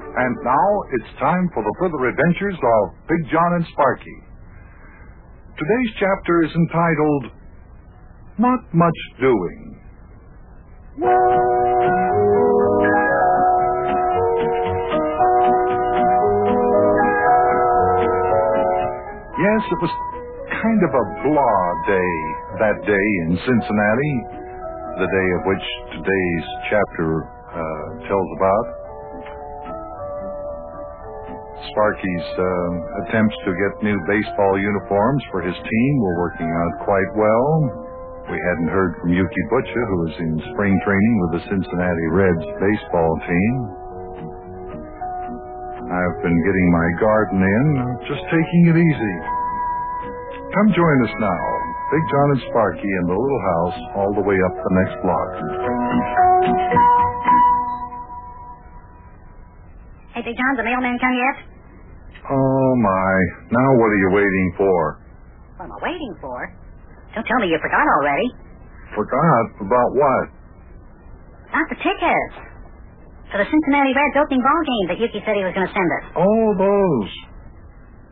And now it's time for the further adventures of Big John and Sparkie. Today's chapter is entitled Not Much Doing. Yes, it was kind of a blah day that day in Cincinnati, the day of which today's chapter uh, tells about. Sparkie's uh, attempts to get new baseball uniforms for his team were working out quite well. We hadn't heard from Yuki Butcher, who was in spring training with the Cincinnati Reds baseball team. I've been getting my garden in, just taking it easy. Come join us now, Big John and Sparkie in the little house all the way up the next block. Hey, Big John, the mailman come yet? Oh my, now what are you waiting for? What am I waiting for? Don't tell me you forgot already. Forgot about what? Not the tickets. For the Cincinnati Reds opening ball game that Yuki said he was going to send us. Oh, those.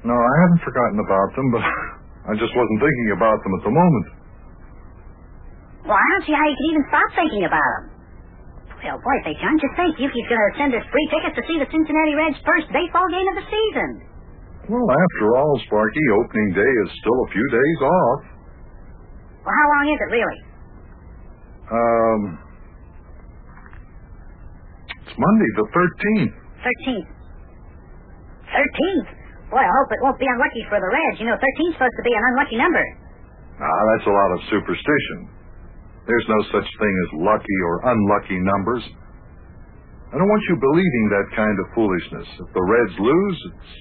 No, I haven't forgotten about them, but I just wasn't thinking about them at the moment. Well, I don't see how you could even stop thinking about them. Well, boy, Big John, just think Yuki's going to send us free tickets to see the Cincinnati Reds' first baseball game of the season. Well, after all, Sparkie, opening day is still a few days off. Well, how long is it, really? Um, it's Monday the 13th. Thirteenth. Thirteenth? Boy, I hope it won't be unlucky for the Reds. You know, thirteen's supposed to be an unlucky number. Ah, that's a lot of superstition. There's no such thing as lucky or unlucky numbers. I don't want you believing that kind of foolishness. If the Reds lose, it's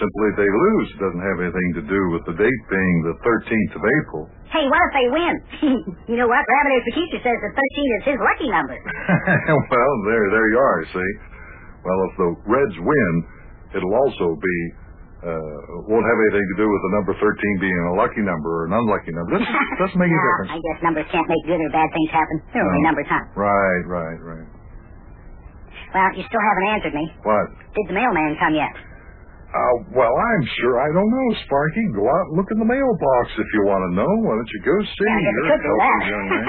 simply they lose. It doesn't have anything to do with the date being the 13th of April. Hey, what if they win? you know what? Rabbit Teacher says the 13 is his lucky number. well, there, there you are. See. Well, if the Reds win, it'll also be uh, won't have anything to do with the number 13 being a lucky number or an unlucky number. This doesn't make any Well, difference. I guess numbers can't make good or bad things happen. They're only No. numbers, huh? Right, right, right. Well, you still haven't answered me. What? Did the mailman come yet? Uh, well, I'm sure I don't know, Sparkie. Go out and look in the mailbox if you want to know. Why don't you go see? Yeah, I guess I You're a do that. healthy young man.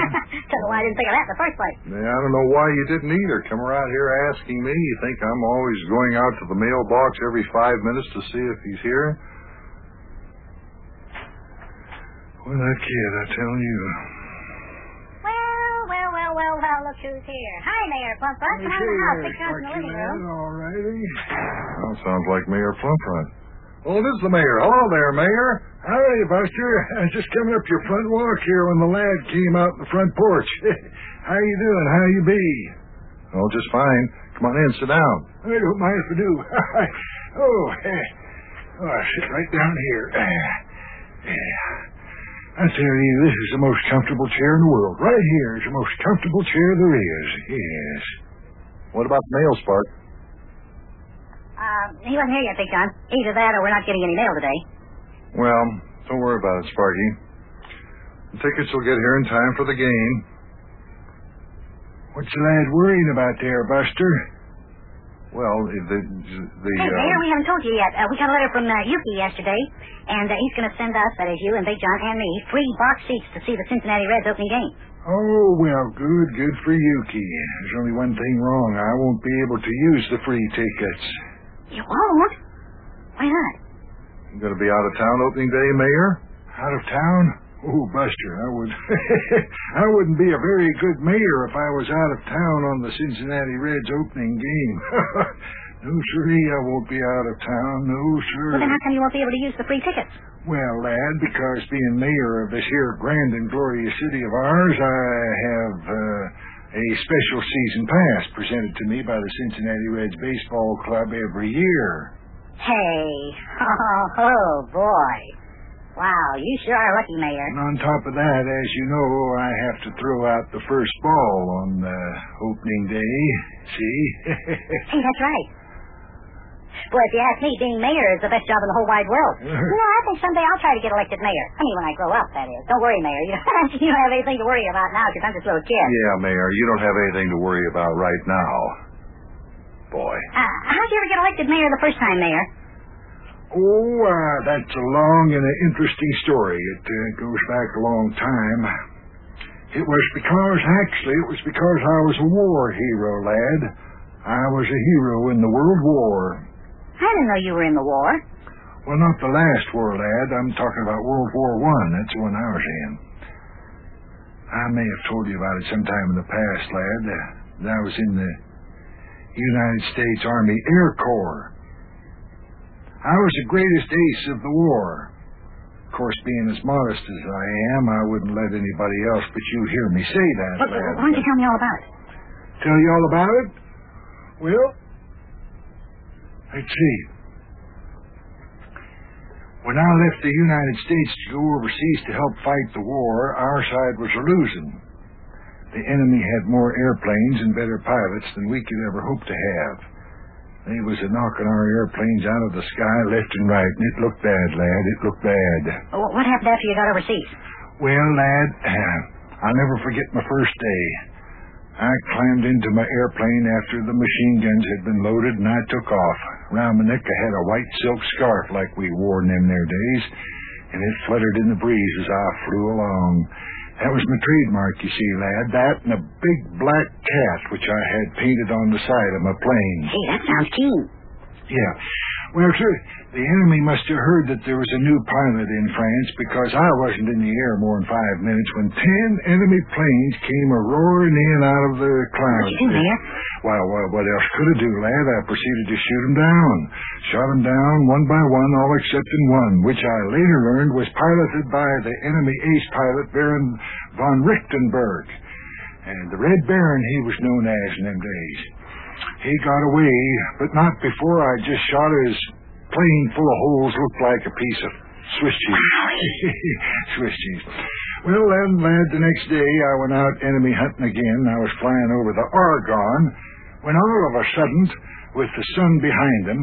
Don't know why I didn't think of that in the first place. Yeah, I don't know why you didn't either. Come around here asking me. You think I'm always going out to the mailbox every five minutes to see if he's here? Well, that kid, I tell you. Well, look who's here. Hi, Mayor Plumfront. Come on in the house. Big John's in the living room. All righty. Well, sounds like Mayor Plumfront. Oh, it is the mayor. Hello there, Mayor. Howdy, Buster. I was just coming up your front walk here when the lad came out the front porch. How you doing? How you be? Oh, just fine. Come on in, sit down. I don't mind if oh, oh, I do. oh, oh, I'll sit right down here. I tell you, this is the most comfortable chair in the world. Right here is the most comfortable chair there is. Yes. What about the mail, Spark? Um, he wasn't here yet, Big John. Either that or we're not getting any mail today. Well, don't worry about it, Sparkie. The tickets will get here in time for the game. What's the lad worrying about there, Buster? Well, the the, Hey, uh, Mayor, we haven't told you yet. Uh, we got a letter from uh, Yuki yesterday, and uh, he's going to send us, that is you and Big John and me, free box seats to see the Cincinnati Reds opening game. Oh, well, good, good for Yuki. There's only one thing wrong. I won't be able to use the free tickets. You won't? Why not? you going to be out of town opening day, Mayor? Out of town? Oh, Buster, I would I wouldn't be a very good mayor if I was out of town on the Cincinnati Reds opening game. no, sirree, I won't be out of town. No, sir. Well, then how come you won't be able to use the free tickets? Well, lad, because being mayor of this here grand and glorious city of ours, I have uh, a special season pass presented to me by the Cincinnati Reds Baseball Club every year. Hey. Oh, oh boy. Wow, you sure are lucky, Mayor. And on top of that, as you know, I have to throw out the first ball on uh, opening day. See? Hey, that's right. Well, if you ask me, being mayor is the best job in the whole wide world. you know, I think someday I'll try to get elected mayor. I mean, when I grow up, that is. Don't worry, Mayor. You don't, you don't have anything to worry about now because I'm just a little kid. Yeah, Mayor, you don't have anything to worry about right now. Boy. Uh, how you ever get elected mayor the first time, Mayor? Oh, uh, that's a long and an interesting story. It uh, goes back a long time. It was because, actually, it was because I was a war hero, lad. I was a hero in the World War. I didn't know you were in the war. Well, not the last war, lad. I'm talking about World War One. That's the one I was in. I may have told you about it sometime in the past, lad. Uh, I was in the United States Army Air Corps. I was the greatest ace of the war. Of course, being as modest as I am, I wouldn't let anybody else but you hear me say that, What, lad. why don't you tell me all about it? Tell you all about it? Well, let's see. When I left the United States to go overseas to help fight the war, our side was losing. The enemy had more airplanes and better pilots than we could ever hope to have. They was a knocking our airplanes out of the sky left and right, and it looked bad, lad. It looked bad. Wh- What happened after you got overseas? Well, lad, I'll never forget my first day. I climbed into my airplane after the machine guns had been loaded, and I took off. Round my neck, I had a white silk scarf like we wore in them there days, and it fluttered in the breeze as I flew along. That was my trademark, you see, lad. That and a big black cat which I had painted on the side of my plane. Gee, that sounds keen. Yeah. Well, sir, the enemy must have heard that there was a new pilot in France because I wasn't in the air more than five minutes when ten enemy planes came a roaring in out of the clouds. What'd you? Well, what, what else could I do, lad? I proceeded to shoot 'em down. Shot 'em down one by one, all excepting one, which I later learned was piloted by the enemy ace pilot Baron von Richtenberg. And the Red Baron he was known as in them days. He got away, but not before I just shot his plane full of holes looked like a piece of Swiss cheese. Swiss cheese. Well, then, lad, the next day I went out enemy hunting again. I was flying over the Argonne when all of a sudden, with the sun behind them,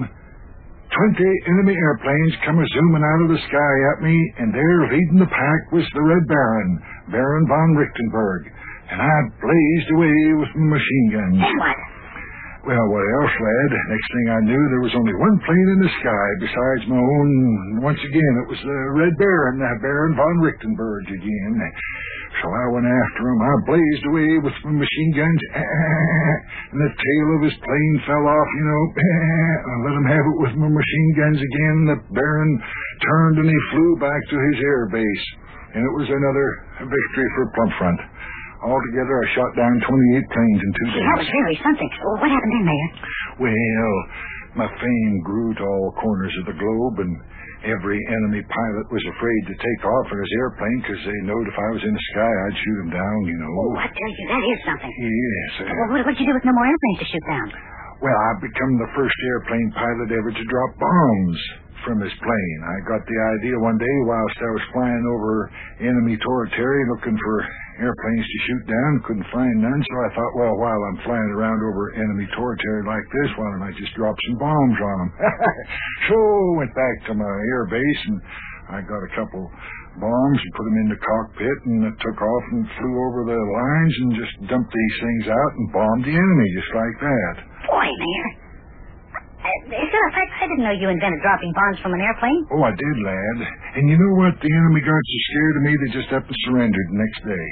twenty enemy airplanes come a zooming out of the sky at me, and there leading the pack was the Red Baron, Baron von Richtenberg, and I blazed away with my machine guns. Then what? Well, what else, lad? Next thing I knew, there was only one plane in the sky besides my own. Once again, it was the Red Baron, that Baron von Richtenberg again. So I went after him. I blazed away with my machine guns, and the tail of his plane fell off, you know. I let him have it with my machine guns again. The Baron turned and he flew back to his air base. And it was another victory for Plumfront. Altogether, I shot down 28 planes in two days. that was really something. Well, what happened then, Mayor? Well, my fame grew to all corners of the globe, and every enemy pilot was afraid to take off in his airplane because they knowed if I was in the sky, I'd shoot him down, you know. Oh, I tell you, that is something. Yes. uh, Well, what, what'd you do with no more airplanes to shoot down? well, I've become the first airplane pilot ever to drop bombs from his plane. I got the idea one day whilst I was flying over enemy territory looking for airplanes to shoot down. Couldn't find none, so I thought, well, while I'm flying around over enemy territory like this, why don't I just drop some bombs on them? so went back to my air base and I got a couple bombs and put them in the cockpit and took off and flew over the lines and just dumped these things out and bombed the enemy just like that. Boy, Mayor. Uh, as a matter of fact, I didn't know you invented dropping bombs from an airplane. Oh, I did, lad. And you know what? The enemy got so scared of me they just up and surrendered the next day.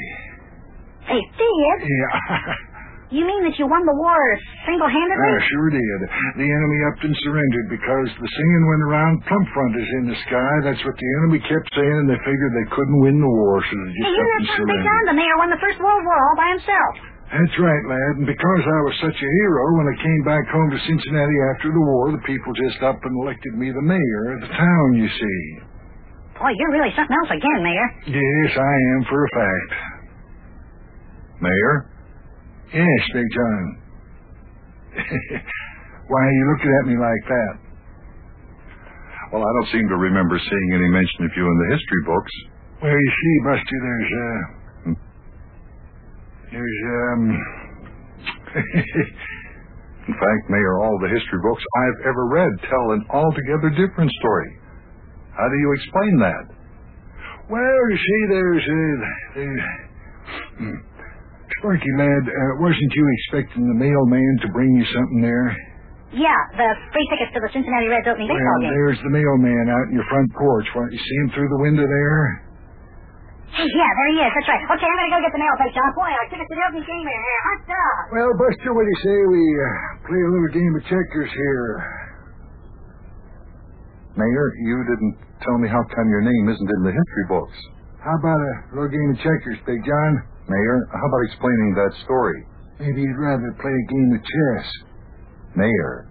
They did? Yeah, You mean that you won the war single-handedly? I sure did. The enemy upped and surrendered because the singing went around, Plumfront is in the sky. That's what the enemy kept saying, and they figured they couldn't win the war, so they just you up and surrendered. time. The mayor won the First World War all by himself. That's right, lad. And because I was such a hero, when I came back home to Cincinnati after the war, the people just up and elected me the mayor of the town, you see. Boy, you're really something else again, Mayor. Yes, I am for a fact. Mayor? Yes, Big John. Why are you looking at me like that? Well, I don't seem to remember seeing any mention of you in the history books. Well, you see, Buster, there's, uh, there's, um, In fact, Mayor, all the history books I've ever read tell an altogether different story. How do you explain that? well, you see, there's, uh, there's, Sparkie, lad, uh, wasn't you expecting the mailman to bring you something there? Yeah, the free tickets to the Cincinnati Reds opening baseball Well, game. there's the mailman out in your front porch. Why, you see him through the window there? Hey, yeah, there he is. That's right. Okay, I'm gonna go get the mail, Big John. Boy, our tickets to the opening game are here. Hot dog. Well, Buster, what do you say we uh, play a little game of checkers here? Mayor, you didn't tell me how come your name isn't in the history books. How about a little game of checkers, Big John? Mayor, how about explaining that story? Maybe you'd rather play a game of chess. Mayor,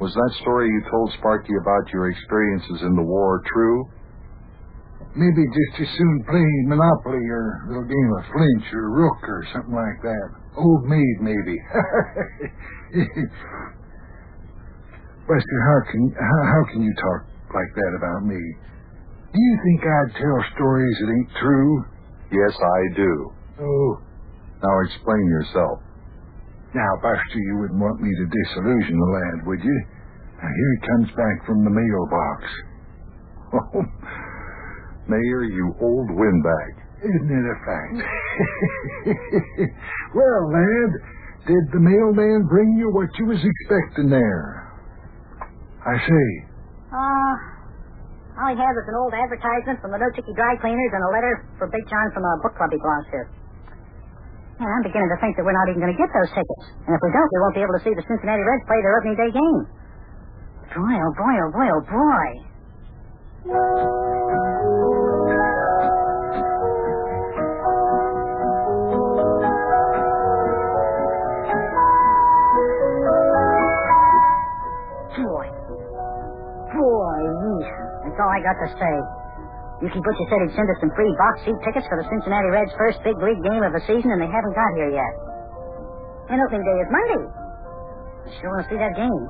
was that story you told Sparkie about your experiences in the war true? Maybe just as soon play Monopoly or a little game of flinch or rook or something like that. Old maid, maybe. Buster, how can how, how can you talk like that about me? Do you think I'd tell stories that ain't true? Yes, I do. Oh, Now explain yourself. now, Buster, you wouldn't want me to disillusion the lad, would you? Now, here he comes back from the mailbox. Oh, Mayor, you old windbag. Isn't it a fact? well, lad, did the mailman bring you what you was expecting there? I say, Uh, all he had was an old advertisement from the No Chicky Dry Cleaners and a letter for Big John from a book club he belongs to. Yeah, I'm beginning to think that we're not even going to get those tickets. And if we don't, we won't be able to see the Cincinnati Reds play their opening day game. Boy, oh boy, oh boy, oh boy. Boy. Got to say. Yuki Butcher said he'd send us some free box seat tickets for the Cincinnati Reds' first big league game of the season, and they haven't got here yet. And opening day is Monday. I sure want to see that game.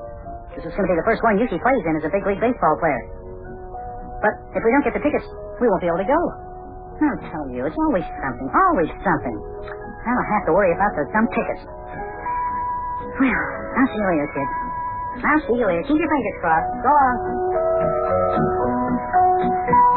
This is going to be the first one Yuki plays in as a big league baseball player. But if we don't get the tickets, we won't be able to go. I'll tell you, it's always something, always something. I don't have to worry about the dumb tickets. Well, I'll see you later, kid. I'll see you later. Keep your fingers crossed. Go on. Thank you.